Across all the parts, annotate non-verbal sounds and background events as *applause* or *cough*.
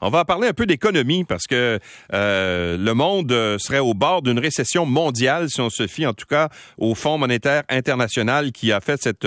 On va parler un peu d'économie parce que euh, le monde serait au bord d'une récession mondiale si on se fie en tout cas au Fonds monétaire international qui a fait cette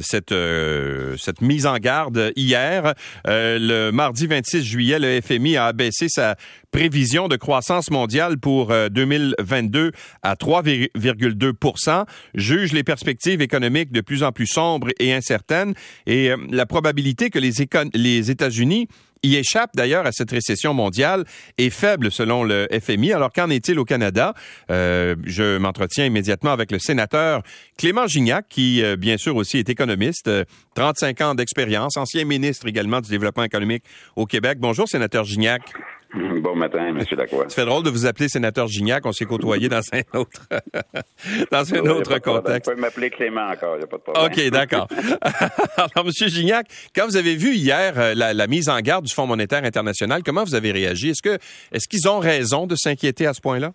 cette, euh, cette mise en garde hier. Euh, le mardi 26 juillet, le FMI a abaissé sa prévision de croissance mondiale pour 2022 euh, à 3,2 juge les perspectives économiques de plus en plus sombres et incertaines et la probabilité que les, les États-Unis y échappe d'ailleurs à cette récession mondiale est faible selon le FMI. Alors qu'en est-il au Canada? Euh, je m'entretiens immédiatement avec le sénateur Clément Gignac, qui euh, bien sûr aussi est économiste, 35 euh, ans d'expérience, ancien ministre également du développement économique au Québec. Bonjour, sénateur Gignac. Bon matin, M. Lacroix. Ça fait drôle de vous appeler sénateur Gignac. On s'est côtoyé dans un autre, *laughs* dans un autre contexte. Vous pouvez m'appeler Clément encore, il n'y a pas de problème. OK, d'accord. *laughs* Alors, M. Gignac, quand vous avez vu hier euh, la, la, mise en garde du Fonds monétaire international, comment vous avez réagi? Est-ce que est-ce qu'ils ont raison de s'inquiéter à ce point-là?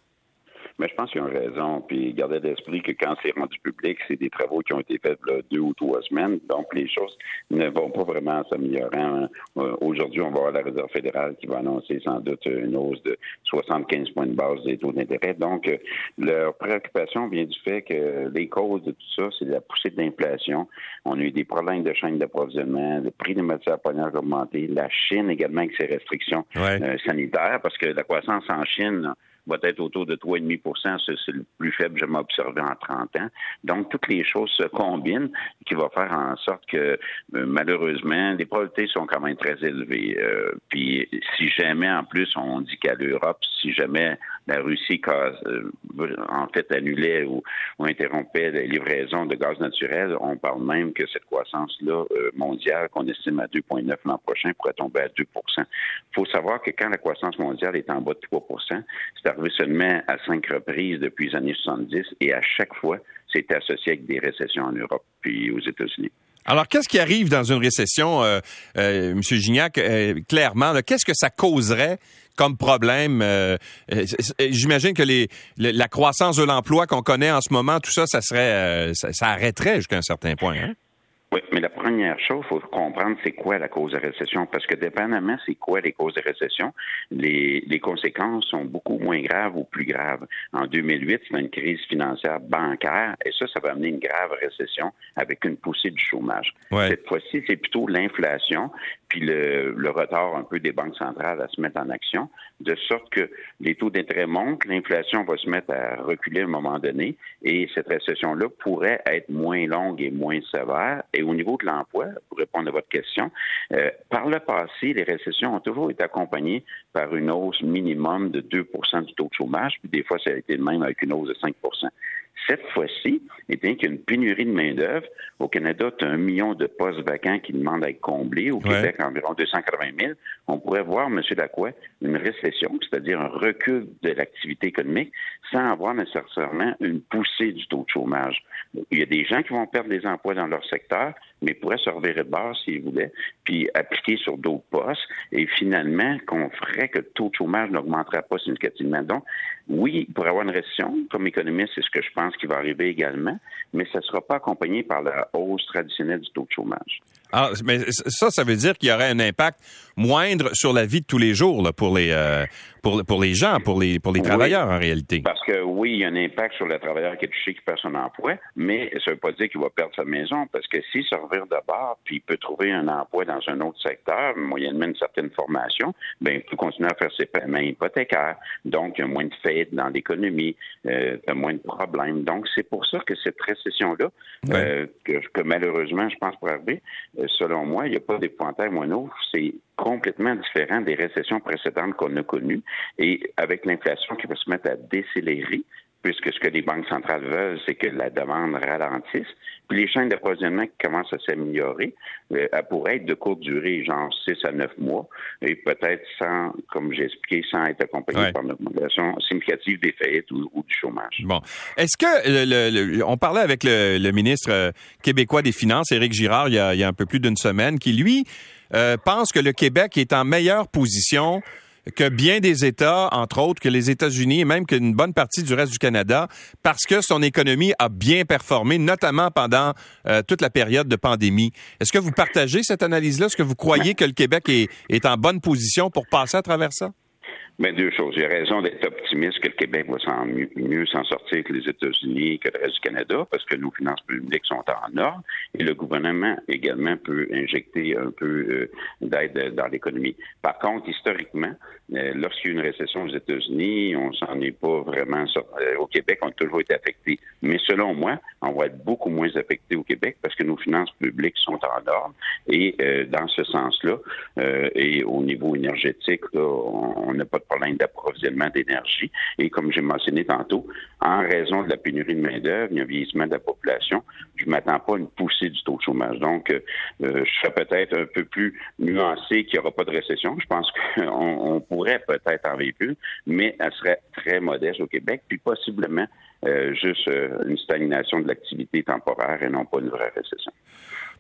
Mais je pense qu'ils ont raison. Puis gardez l'esprit que quand c'est rendu public, c'est des travaux qui ont été faits là, deux ou trois semaines. Donc les choses ne vont pas vraiment s'améliorer. Hein. Euh, aujourd'hui, on va avoir la Réserve fédérale qui va annoncer sans doute une hausse de 75 points de base des taux d'intérêt. Donc euh, leur préoccupation vient du fait que les causes de tout ça, c'est la poussée de l'inflation. On a eu des problèmes de chaîne d'approvisionnement, le prix des matières premières a augmenté, la Chine également avec ses restrictions euh, sanitaires, parce que la croissance en Chine va être autour de 3,5% C'est le plus faible jamais observé en 30 ans. Donc, toutes les choses se combinent qui va faire en sorte que, euh, malheureusement, les probabilités sont quand même très élevées. Euh, puis, si jamais, en plus, on dit qu'à l'Europe, si jamais la Russie euh, en fait annulait ou, interrompait les livraisons de gaz naturel, on parle même que cette croissance-là mondiale, qu'on estime à 2,9 l'an prochain, pourrait tomber à 2% Il faut savoir que quand la croissance mondiale est en bas de 3% c'est arrivé seulement à cinq reprises depuis les années 70 et à chaque fois, c'est associé avec des récessions en Europe puis aux États-Unis. Alors, qu'est-ce qui arrive dans une récession, euh, euh, M. Gignac, euh, clairement? Qu'est-ce que ça causerait comme problème? J'imagine que les, la croissance de l'emploi qu'on connaît en ce moment, tout ça, ça serait, ça, arrêterait jusqu'à un certain point. Hein? Oui, mais la première chose, il faut comprendre c'est quoi la cause de récession, parce que dépendamment c'est quoi les causes de récession, les, les conséquences sont beaucoup moins graves ou plus graves. En 2008, c'est une crise financière bancaire, et ça, ça va amener une grave récession avec une poussée du chômage. Cette fois-ci, c'est plutôt l'inflation, puis le, le, retard un peu des banques centrales à se mettre en action, de sorte que les taux d'intérêt montent, l'inflation va se mettre à reculer à un moment donné, et cette récession-là pourrait être moins longue et moins sévère. Et au niveau de l'emploi, pour répondre à votre question, euh, par le passé, les récessions ont toujours été accompagnées par une hausse minimum de 2% du taux de chômage, puis des fois, ça a été le même avec une hausse de 5 cette fois-ci, étant qu'il y a une pénurie de main-d'œuvre, au Canada, tu as un million de postes vacants qui demandent à être comblés. Au Québec, environ 280 000. On pourrait voir, M. Lacroix, une récession, c'est-à-dire un recul de l'activité économique, sans avoir nécessairement une poussée du taux de chômage. Il y a des gens qui vont perdre des emplois dans leur secteur, mais pourraient se revirer de base s'ils voulaient, puis appliquer sur d'autres postes, et finalement, qu'on ferait que le taux de chômage n'augmenterait pas significativement. Donc, oui, il pourrait avoir une récession. Comme économiste, c'est ce que je pense qui va arriver également, mais ça ne sera pas accompagné par la hausse traditionnelle du taux de chômage. Ah, mais ça, ça veut dire qu'il y aurait un impact moindre sur la vie de tous les jours là, pour les euh, pour, pour les gens, pour les pour les travailleurs en réalité. Parce que oui, il y a un impact sur le travailleur qui est touché, qui perd son emploi, mais ça ne veut pas dire qu'il va perdre sa maison, parce que s'il se revire de bord, puis il peut trouver un emploi dans un autre secteur, moyennement une certaine formation, ben il peut continuer à faire ses paiements hypothécaires. Donc, il y a moins de faits dans l'économie, euh, il y a moins de problèmes. Donc, c'est pour ça que cette récession-là, euh, que, que, malheureusement, je pense pour arriver, selon moi, il n'y a pas d'épouvantail moineau. C'est complètement différent des récessions précédentes qu'on a connues. Et avec l'inflation qui va se mettre à décélérer, puisque ce que les banques centrales veulent, c'est que la demande ralentisse. Puis les chaînes d'approvisionnement qui commencent à s'améliorer, euh, elles pourraient être de courte durée, genre 6 à 9 mois, et peut-être sans, comme j'ai expliqué, sans être accompagné par une augmentation significative des faillites ou, du chômage. Bon. Est-ce que, on parlait avec le, ministre euh, québécois des Finances, Éric Girard, il y a, un peu plus d'une semaine, qui, lui, euh, pense que le Québec est en meilleure position que bien des États, entre autres que les États-Unis et même qu'une bonne partie du reste du Canada, parce que son économie a bien performé, notamment pendant euh, toute la période de pandémie. Est-ce que vous partagez cette analyse-là? Est-ce que vous croyez que le Québec est, est en bonne position pour passer à travers ça? Mais deux choses. J'ai raison d'être optimiste que le Québec va mieux, s'en sortir que les États-Unis, que le reste du Canada, parce que nos finances publiques sont en ordre et le gouvernement également peut injecter un peu euh, d'aide dans l'économie. Par contre, historiquement, euh, lorsqu'il y a une récession aux États-Unis, on s'en est pas vraiment sorti. Euh, au Québec, on a toujours été affecté. Mais selon moi, on va être beaucoup moins affecté au Québec parce que nos finances publiques sont en ordre. Et dans ce sens-là, et au niveau énergétique, on n'a pas d'approvisionnement d'énergie. Et comme j'ai mentionné tantôt, en raison de la pénurie de main-d'œuvre, il y a un vieillissement de la population, je ne m'attends pas à une poussée du taux de chômage. Donc, euh, je serais peut-être un peu plus nuancé qu'il n'y aura pas de récession. Je pense qu'on *laughs* pourrait peut-être en véhicule, mais elle serait très modeste au Québec, puis possiblement euh, juste euh, une stagnation de l'activité temporaire et non pas une vraie récession.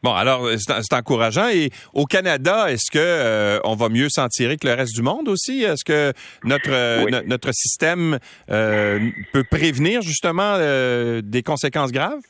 Bon, alors c'est encourageant. Et au Canada, est-ce que euh, on va mieux s'en tirer que le reste du monde aussi? Est-ce que notre notre système peut prévenir justement des conséquences graves?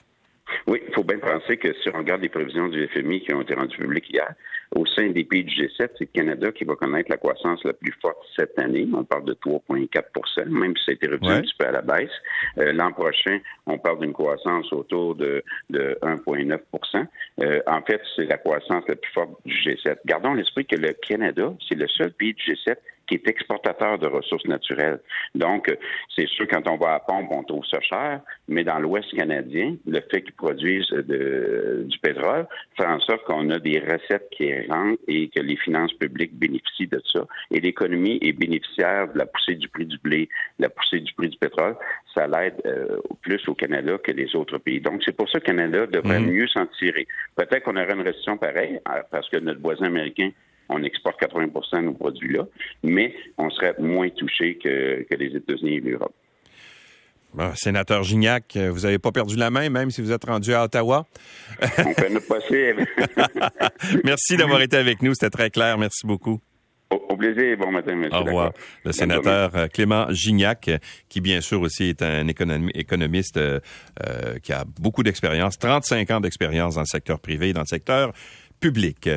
Oui, il faut bien penser que si on regarde les prévisions du FMI qui ont été rendues publiques hier, au sein des pays du G7, c'est le Canada qui va connaître la croissance la plus forte cette année. On parle de 3,4% même si ça a été revu un petit peu à la baisse. Euh, l'an prochain, on parle d'une croissance autour de, de 1,9% euh, En fait, c'est la croissance la plus forte du G7. Gardons l'esprit que le Canada, c'est le seul pays du G7 qui est exportateur de ressources naturelles. Donc, c'est sûr, quand on va à pompe, on trouve ça cher, mais dans l'Ouest canadien, le fait qu'ils produisent du pétrole fait en sorte qu'on a des recettes qui rentrent et que les finances publiques bénéficient de ça. Et l'économie est bénéficiaire de la poussée du prix du blé, de la poussée du prix du pétrole. Ça l'aide euh, plus au Canada que les autres pays. Donc, c'est pour ça que le Canada devrait mmh. mieux s'en tirer. Peut-être qu'on aurait une récession pareille, euh, parce que notre voisin américain on exporte 80 de nos produits-là, mais on serait moins touché que, les États-Unis et l'Europe. sénateur Gignac, euh, vous n'avez pas perdu la main, même si vous êtes rendu à Ottawa. on fait notre possible. *laughs* Merci d'avoir été avec nous, c'était très clair. Merci beaucoup. Au, plaisir. Bon matin, monsieur. Au revoir. Le sénateur euh, Clément Gignac, qui bien sûr aussi est un économiste euh, qui a beaucoup d'expérience, 35 ans d'expérience dans le secteur privé et dans le secteur public.